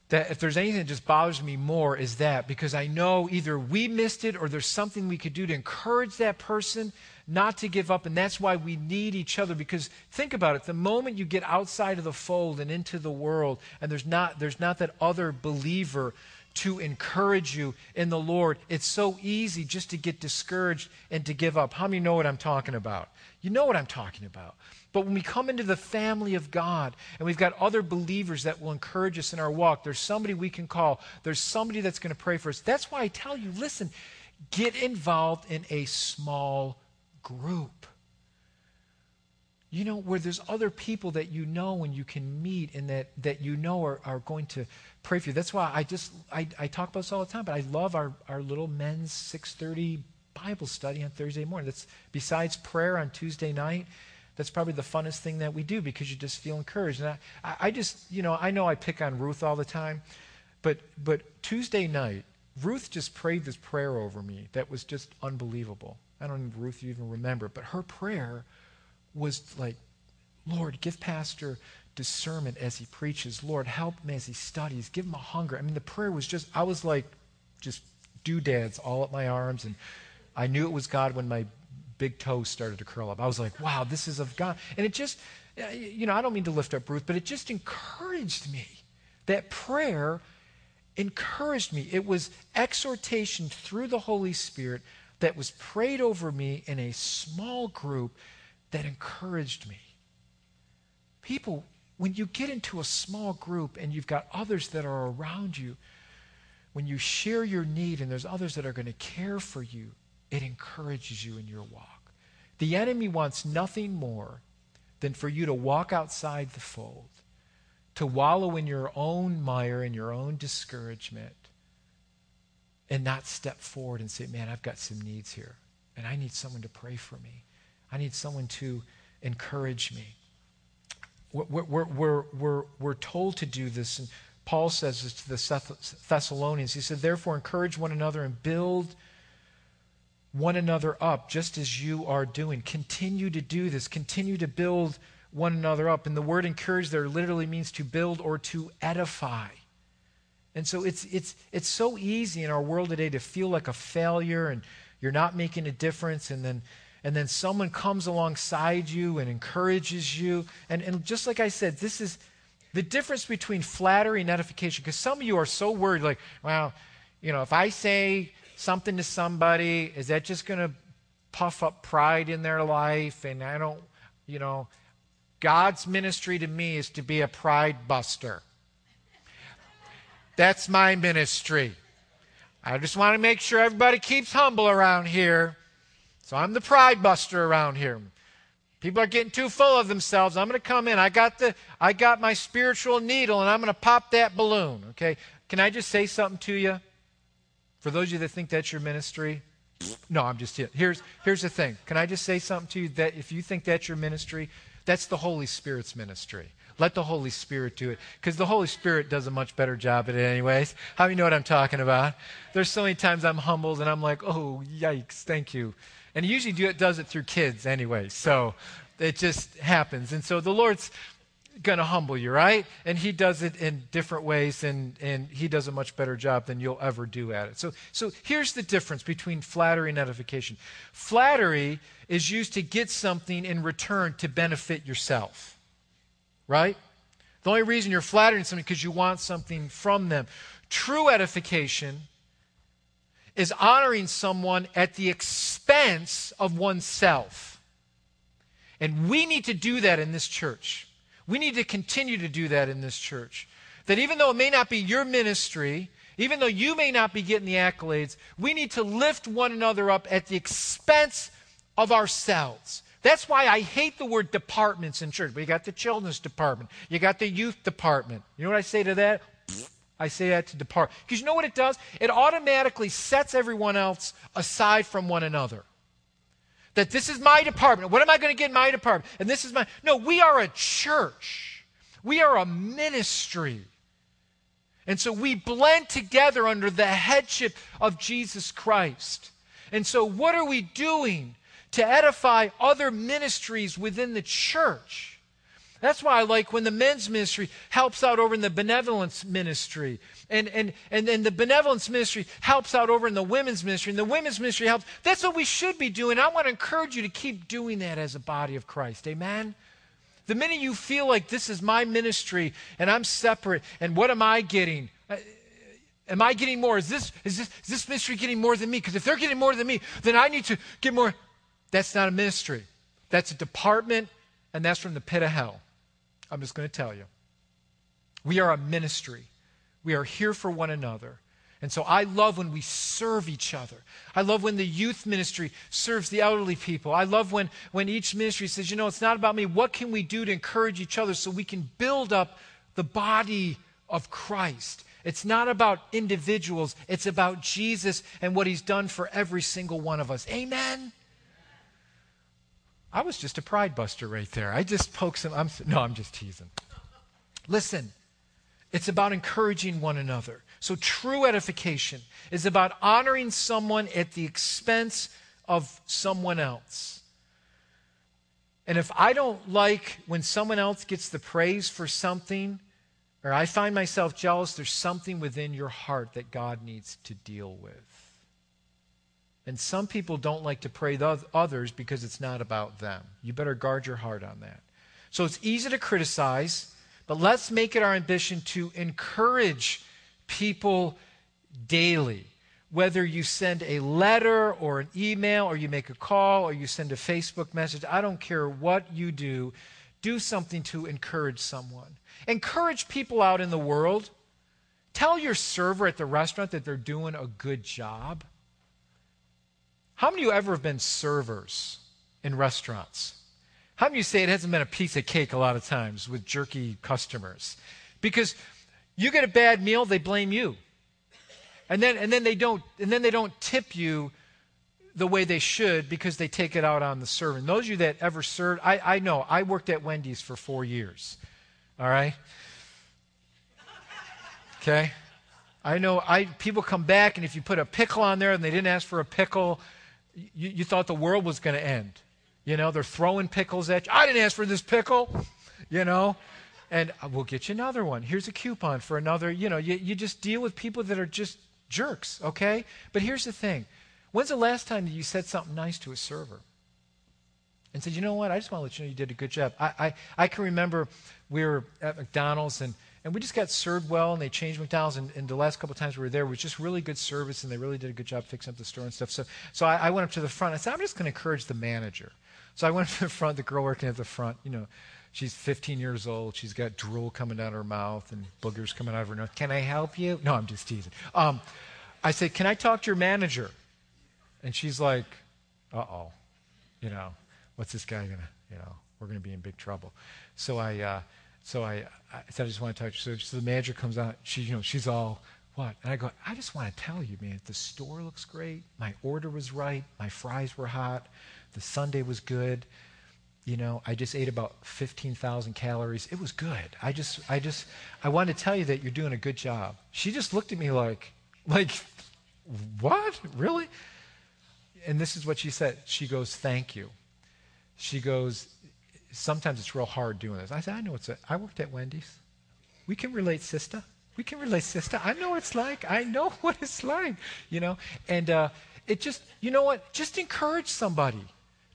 That if there's anything that just bothers me more is that because I know either we missed it or there's something we could do to encourage that person not to give up. And that's why we need each other. Because think about it the moment you get outside of the fold and into the world, and there's not, there's not that other believer to encourage you in the Lord, it's so easy just to get discouraged and to give up. How many know what I'm talking about? You know what I'm talking about. But when we come into the family of God and we've got other believers that will encourage us in our walk, there's somebody we can call, there's somebody that's going to pray for us. That's why I tell you listen, get involved in a small group. You know, where there's other people that you know and you can meet and that, that you know are, are going to pray for you. That's why I just, I, I talk about this all the time, but I love our, our little men's 630 Bible study on Thursday morning. That's besides prayer on Tuesday night. That's probably the funnest thing that we do because you just feel encouraged. And I, I just, you know, I know I pick on Ruth all the time, but but Tuesday night, Ruth just prayed this prayer over me that was just unbelievable. I don't know if Ruth you even remember, but her prayer was like, Lord, give Pastor discernment as he preaches. Lord, help him as he studies. Give him a hunger. I mean, the prayer was just, I was like, just doodads all up my arms. And I knew it was God when my big toes started to curl up. I was like, wow, this is of God. And it just, you know, I don't mean to lift up Ruth, but it just encouraged me. That prayer encouraged me. It was exhortation through the Holy Spirit that was prayed over me in a small group that encouraged me. People, when you get into a small group and you've got others that are around you, when you share your need and there's others that are going to care for you, it encourages you in your walk. The enemy wants nothing more than for you to walk outside the fold, to wallow in your own mire and your own discouragement, and not step forward and say, Man, I've got some needs here, and I need someone to pray for me. I need someone to encourage me. We're, we're, we're, we're, told to do this, and Paul says this to the Thessalonians. He said, Therefore, encourage one another and build one another up, just as you are doing. Continue to do this. Continue to build one another up. And the word encourage there literally means to build or to edify. And so it's, it's, it's so easy in our world today to feel like a failure and you're not making a difference. And then, and then someone comes alongside you and encourages you. And, and just like I said, this is the difference between flattery and edification. Because some of you are so worried, like, well, you know, if I say something to somebody, is that just going to puff up pride in their life? And I don't, you know, God's ministry to me is to be a pride buster. That's my ministry. I just want to make sure everybody keeps humble around here. So I'm the pride buster around here. People are getting too full of themselves. I'm going to come in. I got the I got my spiritual needle and I'm going to pop that balloon, okay? Can I just say something to you? For those of you that think that's your ministry, no, I'm just here. Here's here's the thing. Can I just say something to you that if you think that's your ministry, that's the Holy Spirit's ministry. Let the Holy Spirit do it. Because the Holy Spirit does a much better job at it, anyways. How do you know what I'm talking about? There's so many times I'm humbled and I'm like, oh, yikes, thank you. And he usually do it, does it through kids anyway. So it just happens. And so the Lord's going to humble you, right? And he does it in different ways, and, and he does a much better job than you'll ever do at it. So, so here's the difference between flattery and edification flattery is used to get something in return to benefit yourself right? The only reason you're flattering somebody because you want something from them. True edification is honoring someone at the expense of oneself. And we need to do that in this church. We need to continue to do that in this church. That even though it may not be your ministry, even though you may not be getting the accolades, we need to lift one another up at the expense of ourselves That's why I hate the word departments in church. But you got the children's department, you got the youth department. You know what I say to that? I say that to depart. Because you know what it does? It automatically sets everyone else aside from one another. That this is my department. What am I going to get in my department? And this is my. No, we are a church, we are a ministry. And so we blend together under the headship of Jesus Christ. And so, what are we doing to edify other ministries within the church? That's why I like when the men's ministry helps out over in the benevolence ministry. And, and, and then the benevolence ministry helps out over in the women's ministry. And the women's ministry helps. That's what we should be doing. I want to encourage you to keep doing that as a body of Christ. Amen? The minute you feel like this is my ministry and I'm separate and what am I getting? Uh, am I getting more? Is this, is this, is this ministry getting more than me? Because if they're getting more than me, then I need to get more. That's not a ministry. That's a department, and that's from the pit of hell. I'm just going to tell you. We are a ministry. We are here for one another. And so I love when we serve each other. I love when the youth ministry serves the elderly people. I love when, when each ministry says, you know, it's not about me. What can we do to encourage each other so we can build up the body of Christ? It's not about individuals, it's about Jesus and what he's done for every single one of us. Amen? I was just a pride buster right there. I just poked some. I'm, no, I'm just teasing. Listen, it's about encouraging one another. So, true edification is about honoring someone at the expense of someone else. And if I don't like when someone else gets the praise for something, or I find myself jealous, there's something within your heart that God needs to deal with. And some people don't like to pray the others because it's not about them. You better guard your heart on that. So it's easy to criticize, but let's make it our ambition to encourage people daily. Whether you send a letter or an email, or you make a call, or you send a Facebook message, I don't care what you do, do something to encourage someone. Encourage people out in the world. Tell your server at the restaurant that they're doing a good job. How many of you ever have been servers in restaurants? How many of you say it hasn't been a piece of cake a lot of times with jerky customers? Because you get a bad meal, they blame you. And then, and then they don't and then they don't tip you the way they should because they take it out on the server. And those of you that ever served, I, I know, I worked at Wendy's for four years. All right? Okay? I know I people come back and if you put a pickle on there and they didn't ask for a pickle, you, you thought the world was going to end. You know, they're throwing pickles at you. I didn't ask for this pickle, you know. And uh, we'll get you another one. Here's a coupon for another. You know, you, you just deal with people that are just jerks, okay? But here's the thing when's the last time that you said something nice to a server? And said, you know what? I just want to let you know you did a good job. I, I, I can remember we were at McDonald's and and we just got served well, and they changed McDonald's. And, and the last couple times we were there, was just really good service, and they really did a good job fixing up the store and stuff. So, so I, I went up to the front. I said, I'm just going to encourage the manager. So I went up to the front. The girl working at the front, you know, she's 15 years old. She's got drool coming out of her mouth and boogers coming out of her nose. Can I help you? No, I'm just teasing. Um, I said, Can I talk to your manager? And she's like, Uh oh, you know, what's this guy going to, you know, we're going to be in big trouble. So I, uh, so I, I said, I just want to touch. So, so the manager comes out. She, you know, she's all, what? And I go, I just want to tell you, man, the store looks great. My order was right. My fries were hot. The sundae was good. You know, I just ate about 15,000 calories. It was good. I just, I just, I wanted to tell you that you're doing a good job. She just looked at me like, like, what? Really? And this is what she said. She goes, thank you. She goes, sometimes it's real hard doing this. I said, I know it's I worked at Wendy's. We can relate, sister. We can relate, sister. I know it's like. I know what it's like, you know. And uh, it just, you know what? Just encourage somebody.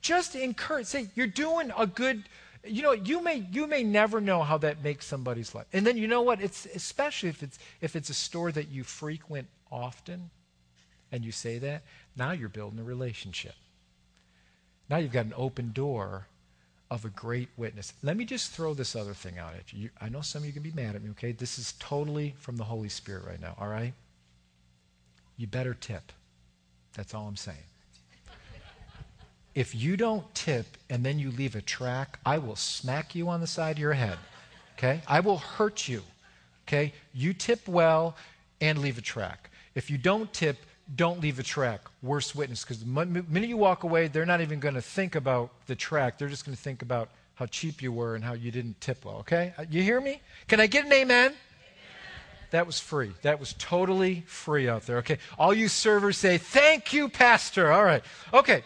Just encourage. Say you're doing a good. You know, you may you may never know how that makes somebody's life. And then you know what? It's especially if it's if it's a store that you frequent often, and you say that. Now you're building a relationship. Now you've got an open door of a great witness. Let me just throw this other thing out at you. I know some of you can be mad at me, okay? This is totally from the Holy Spirit right now, all right? You better tip. That's all I'm saying. if you don't tip and then you leave a tract, I will smack you on the side of your head. Okay? I will hurt you. Okay? You tip well and leave a tract. If you don't tip, don't leave a tract. Worst witness. Because the minute you walk away, they're not even going to think about the tract. They're just going to think about how cheap you were and how you didn't tip well. Okay? Uh, you hear me? Can I get an amen? amen? That was free. That was totally free out there. Okay? All you servers say, thank you, Pastor. All right. Okay.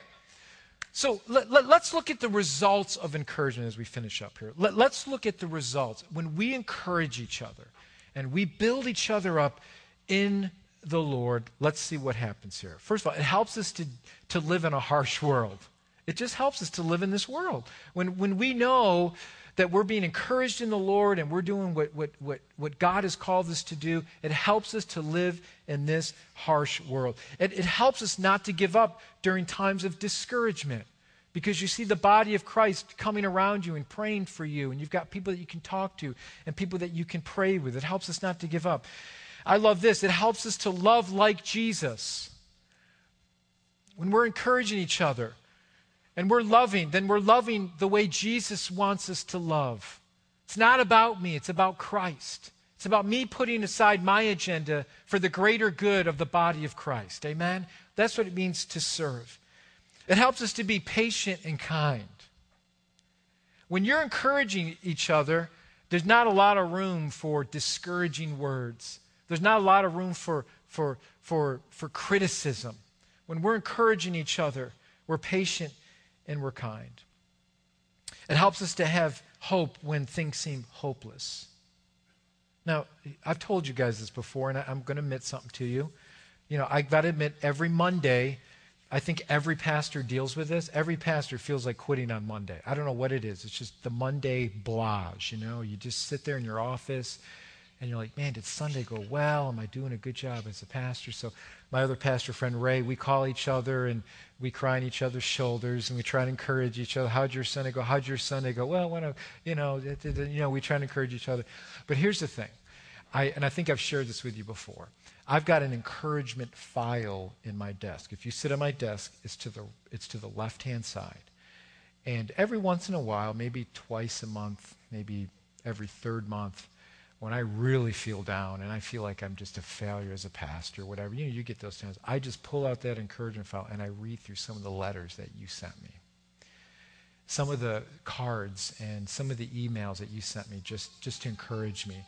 So let, us let, look at the results of encouragement as we finish up here. Let, let's look at the results. When we encourage each other and we build each other up in the Lord, let's see what happens here. First of all, it helps us to, to live in a harsh world. It just helps us to live in this world. When, when we know that we're being encouraged in the Lord and we're doing what, what, what, what God has called us to do, it helps us to live in this harsh world. It, it helps us not to give up during times of discouragement because you see the body of Christ coming around you and praying for you, and you've got people that you can talk to and people that you can pray with. It helps us not to give up. I love this. It helps us to love like Jesus. When we're encouraging each other, and we're loving, then we're loving the way Jesus wants us to love. It's not about me, it's about Christ. It's about me putting aside my agenda for the greater good of the body of Christ. Amen? That's what it means to serve. It helps us to be patient and kind. When you're encouraging each other, there's not a lot of room for discouraging words. There's not a lot of room for, for, for, for criticism. When we're encouraging each other, we're patient and we're kind. It helps us to have hope when things seem hopeless. Now, I've told you guys this before, and I'm going to admit something to you. You know, I've got to admit, every Monday, I think every pastor deals with this. Every pastor feels like quitting on Monday. I don't know what it is. It's just the Monday blage, you know? You just sit there in your office and you're like, man, did Sunday go well? Am I doing a good job as a pastor? So, my other pastor friend Ray, we call each other and we cry on each other's shoulders and we try to encourage each other. How'd your Sunday go? How'd your Sunday go? Well, when I, you know, you know, we try to encourage each other. But here's the thing, I, and I think I've shared this with you before. I've got an encouragement file in my desk. If you sit at my desk, it's to the it's to the left hand side, and every once in a while, maybe twice a month, maybe every third month when I really feel down and I feel like I'm just a failure as a pastor, whatever, you know, you get those times. I just pull out that encouragement file and I read through some of the letters that you sent me. Some of the cards and some of the emails that you sent me just, just to encourage me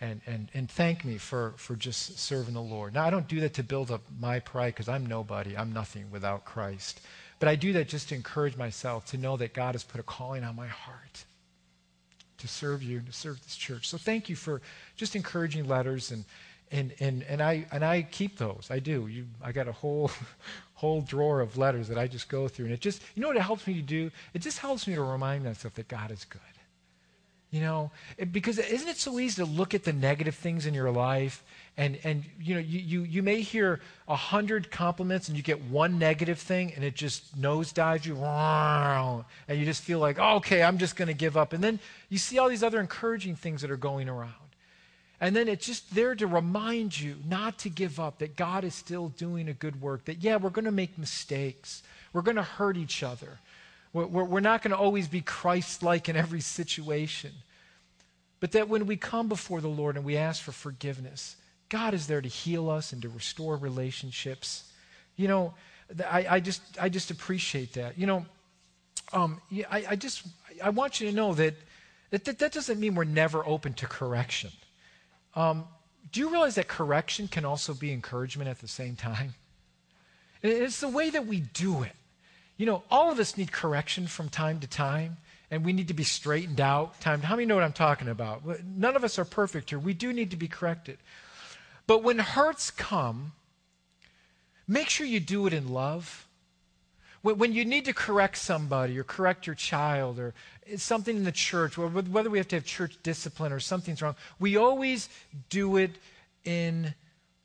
and, and, and thank me for, for just serving the Lord. Now, I don't do that to build up my pride because I'm nobody. I'm nothing without Christ. But I do that just to encourage myself to know that God has put a calling on my heart to serve you and to serve this church. So thank you for just encouraging letters and and and and I and I keep those. I do. You I got a whole whole drawer of letters that I just go through and it just you know what it helps me to do? It just helps me to remind myself that God is good. You know, it, because isn't it so easy to look at the negative things in your life and, and you know, you, you, you may hear a hundred compliments and you get one negative thing and it just nosedives you and you just feel like, okay, I'm just going to give up. And then you see all these other encouraging things that are going around. And then it's just there to remind you not to give up, that God is still doing a good work, that, yeah, we're going to make mistakes. We're going to hurt each other. We're, we're not going to always be Christ like in every situation. But that when we come before the Lord and we ask for forgiveness, God is there to heal us and to restore relationships. You know, I, I just I just appreciate that. You know, um, I, I just I want you to know that that, that doesn't mean we're never open to correction. Um, do you realize that correction can also be encouragement at the same time? It's the way that we do it. You know, all of us need correction from time to time and we need to be straightened out. Time. How many know what I'm talking about? None of us are perfect here. We do need to be corrected. But when hurts come, make sure you do it in love. When you need to correct somebody or correct your child or something in the church, whether we have to have church discipline or something's wrong, we always do it in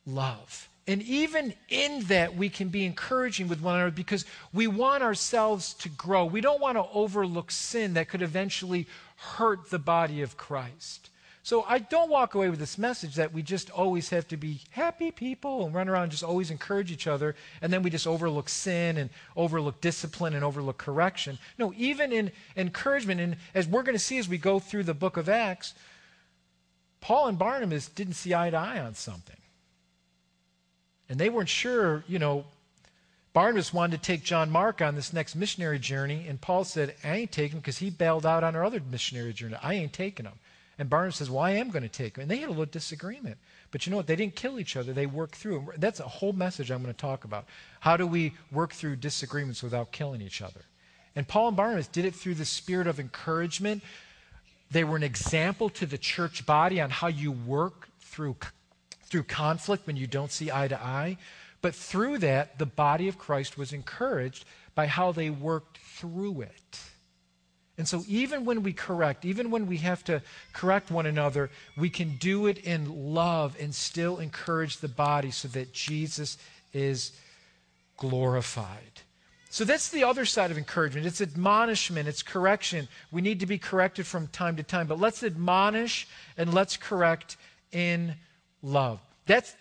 love. And even in that, we can be encouraging with one another because we want ourselves to grow. We don't want to overlook sin that could eventually hurt the body of Christ. So I don't walk away with this message that we just always have to be happy people and run around and just always encourage each other, and then we just overlook sin and overlook discipline and overlook correction. No, even in encouragement, and as we're going to see as we go through the book of Acts, Paul and Barnabas didn't see eye to eye on something. And they weren't sure, you know, Barnabas wanted to take John Mark on this next missionary journey, and Paul said, I ain't taking him because he bailed out on our other missionary journey. I ain't taking him. And Barnabas says, Well, I am going to take him. And they had a little disagreement. But you know what? They didn't kill each other. They worked through. That's a whole message I'm going to talk about. How do we work through disagreements without killing each other? And Paul and Barnabas did it through the spirit of encouragement. They were an example to the church body on how you work through, through conflict when you don't see eye to eye. But through that, the body of Christ was encouraged by how they worked through it. And so, even when we correct, even when we have to correct one another, we can do it in love and still encourage the body so that Jesus is glorified. So, that's the other side of encouragement. It's admonishment, it's correction. We need to be corrected from time to time, but let's admonish and let's correct in love. That's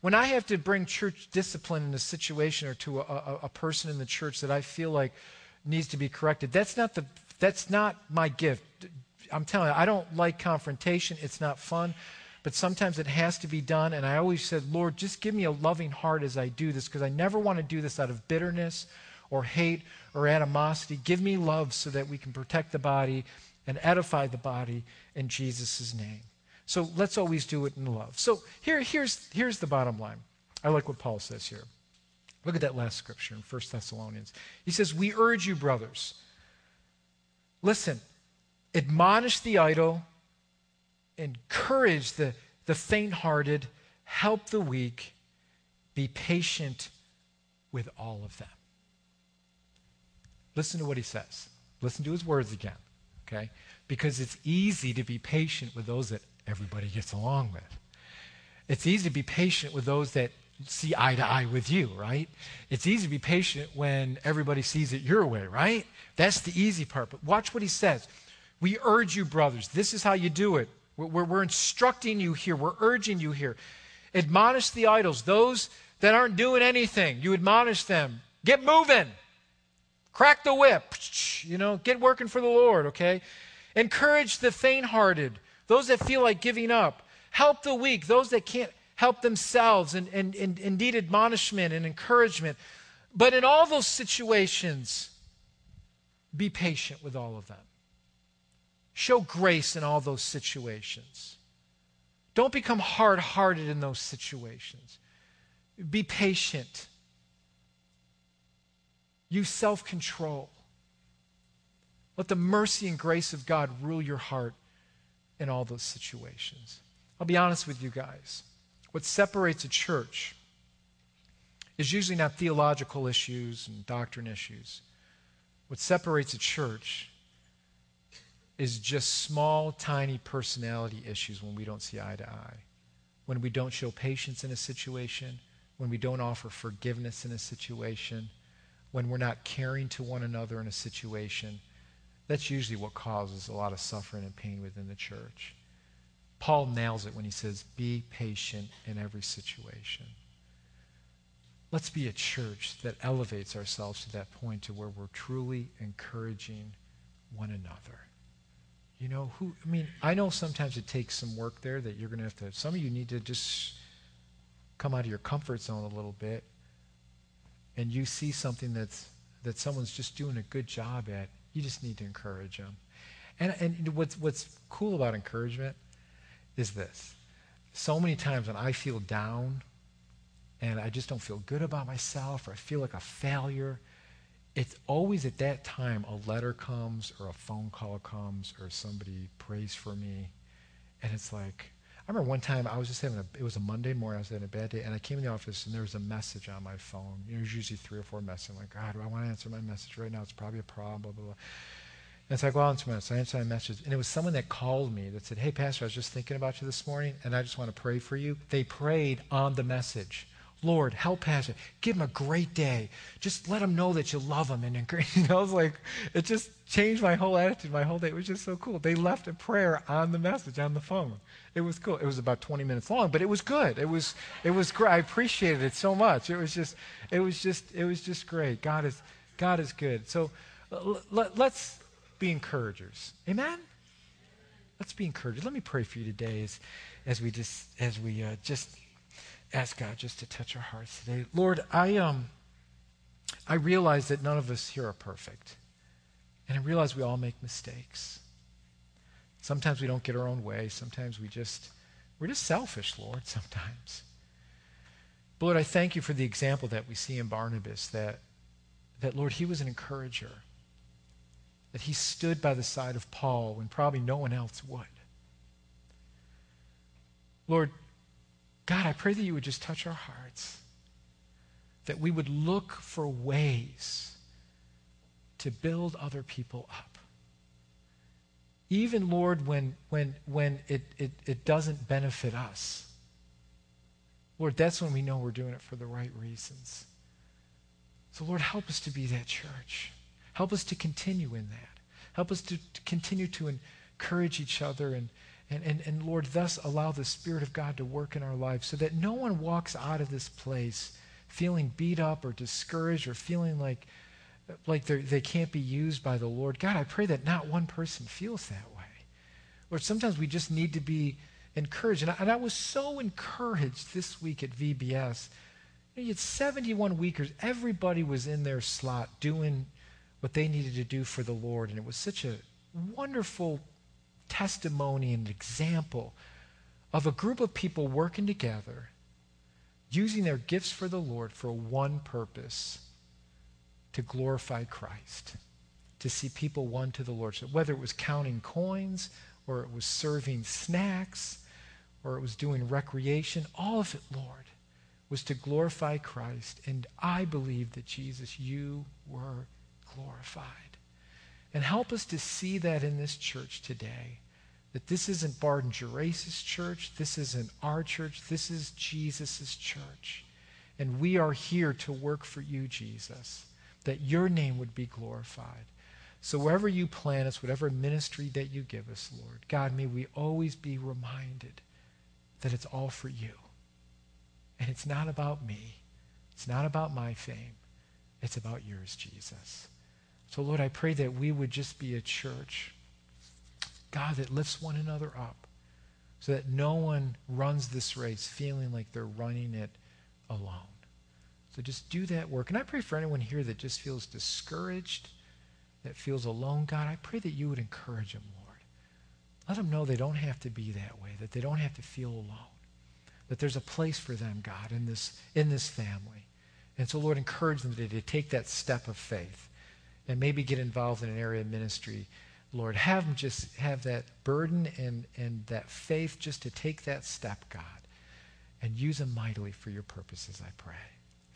when I have to bring church discipline in a situation or to a, a, a person in the church that I feel like needs to be corrected. That's not the that's not my gift. I'm telling you, I don't like confrontation. It's not fun. But sometimes it has to be done. And I always said, Lord, just give me a loving heart as I do this because I never want to do this out of bitterness or hate or animosity. Give me love so that we can protect the body and edify the body in Jesus' name. So let's always do it in love. So here, here's, here's the bottom line. I like what Paul says here. Look at that last scripture in 1 Thessalonians. He says, We urge you, brothers Listen, admonish the idle, encourage the, the faint hearted, help the weak, be patient with all of them. Listen to what he says. Listen to his words again, okay? Because it's easy to be patient with those that everybody gets along with. It's easy to be patient with those that see eye to eye with you, right? It's easy to be patient when everybody sees it your way, right? That's the easy part. But watch what he says. We urge you, brothers. This is how you do it. We're, we're, instructing you here. We're urging you here. Admonish the idols, those that aren't doing anything. You admonish them. Get moving. Crack the whip. You know, get working for the Lord, okay? Encourage the faint hearted, those that feel like giving up. Help the weak, those that can't help themselves, and, and, and indeed admonishment and encouragement. But in all those situations, be patient with all of them. Show grace in all those situations. Don't become hard hearted in those situations. Be patient. Use self control. Let the mercy and grace of God rule your heart in all those situations. I'll be honest with you guys. What separates a church is usually not theological issues and doctrine issues. What separates a church is just small, tiny personality issues when we don't see eye to eye, when we don't show patience in a situation, when we don't offer forgiveness in a situation, when we're not caring to one another in a situation. That's usually what causes a lot of suffering and pain within the church. Paul nails it when he says, Be patient in every situation. Let's be a church that elevates ourselves to that point to where we're truly encouraging one another. You know, who, I mean, I know sometimes it takes some work there that you're going to have to, some of you need to just come out of your comfort zone a little bit and you see something that's, that someone's just doing a good job at, you just need to encourage them. And, and what's, what's cool about encouragement is this. So many times when I feel down and I just don't feel good about myself or I feel like a failure, it's always at that time a letter comes or a phone call comes or somebody prays for me. And it's like, I remember one time I was just having a, it was a Monday morning, I was having a bad day, and I came in the office and there was a message on my phone. You know, there's usually three or four messages. I'm like, God, do I want to answer my message right now? It's probably a problem, blah, blah, blah. And it's like, well, it's my, so I answered my message. And it was someone that called me that said, hey, Pastor, I was just thinking about you this morning, and I just want to pray for you. They prayed on the message Lord, help Pastor. Give him a great day. Just let him know that you love him. And you know, I was like, it just changed my whole attitude, my whole day. It was just so cool. They left a prayer on the message on the phone. It was cool. It was about 20 minutes long, but it was good. It was, it was great. I appreciated it so much. It was just, it was just, it was just great. God is, God is good. So let, let's be encouragers. Amen. Let's be encouraged. Let me pray for you today as, as we just, as we uh, just ask God just to touch our hearts today. Lord, I, um, I realize that none of us here are perfect. And I realize we all make mistakes. Sometimes we don't get our own way. Sometimes we just, we're just selfish, Lord, sometimes. But Lord, I thank you for the example that we see in Barnabas that, that Lord, he was an encourager. That he stood by the side of Paul when probably no one else would. Lord, God, I pray that you would just touch our hearts, that we would look for ways to build other people up. Even, Lord, when, when, when it, it, it doesn't benefit us. Lord, that's when we know we're doing it for the right reasons. So, Lord, help us to be that church. Help us to continue in that. Help us to, to continue to encourage each other and, and, and, and Lord, thus allow the Spirit of God to work in our lives so that no one walks out of this place feeling beat up or discouraged or feeling like, like they can't be used by the Lord. God, I pray that not one person feels that way. Lord, sometimes we just need to be encouraged. And I, and I was so encouraged this week at VBS. You, know, you had 71 weekers. Everybody was in their slot doing what they needed to do for the Lord. And it was such a wonderful testimony and example of a group of people working together, using their gifts for the Lord for one purpose to glorify Christ, to see people won to the Lord. So whether it was counting coins, or it was serving snacks, or it was doing recreation, all of it, Lord, was to glorify Christ. And I believe that Jesus, you were glorified. And help us to see that in this church today. That this isn't Barden Gerace's church. This isn't our church. This is Jesus' church. And we are here to work for you, Jesus, that your name would be glorified. So wherever you plant us, whatever ministry that you give us, Lord, God, may we always be reminded that it's all for you. And it's not about me. It's not about my fame. It's about yours, Jesus. So, Lord, I pray that we would just be a church, God, that lifts one another up so that no one runs this race feeling like they're running it alone. So just do that work. And I pray for anyone here that just feels discouraged, that feels alone, God, I pray that you would encourage them, Lord. Let them know they don't have to be that way, that they don't have to feel alone, that there's a place for them, God, in this, in this family. And so, Lord, encourage them today to take that step of faith and maybe get involved in an area of ministry, Lord, have them just have that burden and, and that faith just to take that step, God, and use them mightily for your purposes, I pray.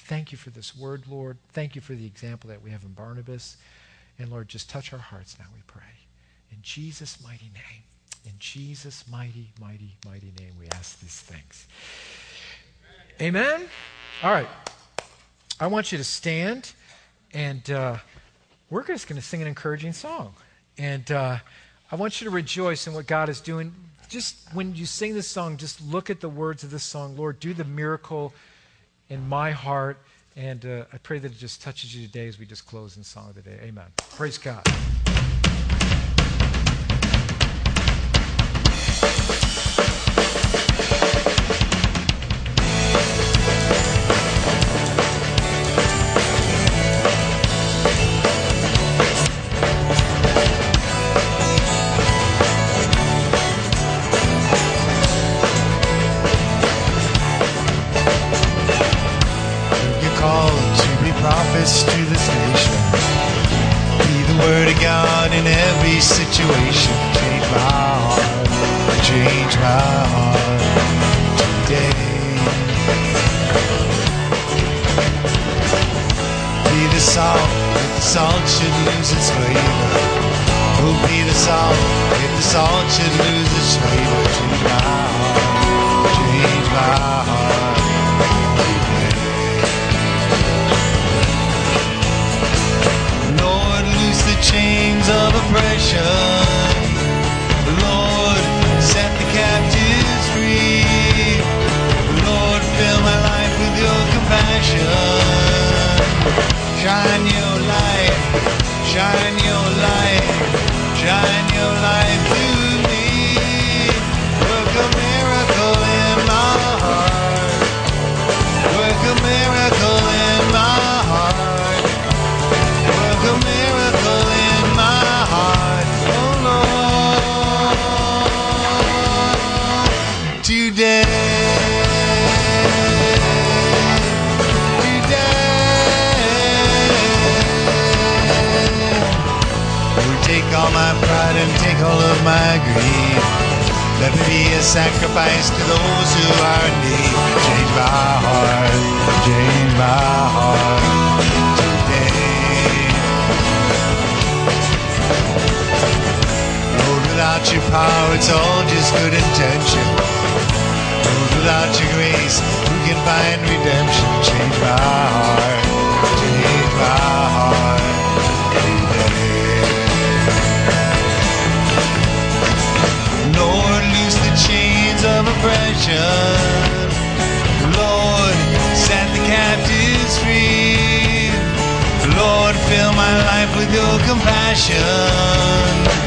Thank you for this word, Lord. Thank you for the example that we have in Barnabas. And Lord, just touch our hearts now, we pray. In Jesus' mighty name. In Jesus' mighty, mighty, mighty name, we ask these things. Amen? All right. I want you to stand and. Uh, we're just going to sing an encouraging song. And uh, I want you to rejoice in what God is doing. Just when you sing this song, just look at the words of this song. Lord, do the miracle in my heart. And uh, I pray that it just touches you today as we just close in song of the day. Amen. Praise God. Your power, it's all just good intention. Lord, without your grace, who can find redemption? Change my heart, change my heart today. Lord, loose the chains of oppression. Lord, set the captives free. Lord, fill my life with your compassion.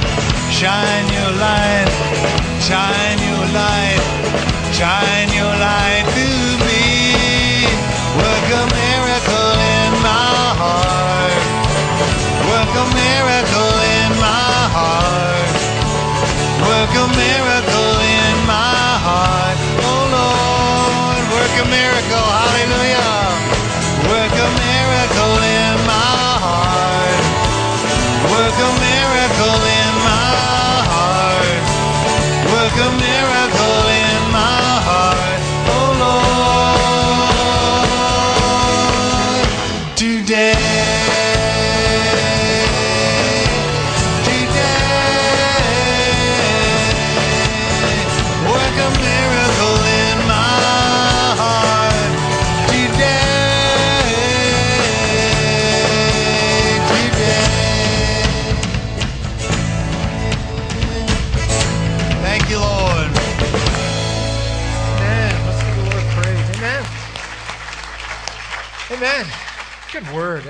Shine your light, shine your light, shine your light through me. Work a miracle in my heart. Work a miracle in my heart. Work a miracle in my heart. Oh Lord, work a miracle.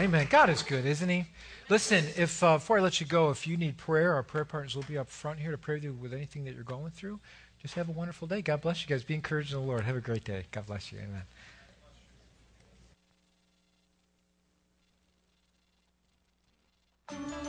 Amen. God is good, isn't He? Listen, if uh, before I let you go, if you need prayer, our prayer partners will be up front here to pray with you with anything that you're going through. Just have a wonderful day. God bless you guys. Be encouraged in the Lord. Have a great day. God bless you. Amen. Well,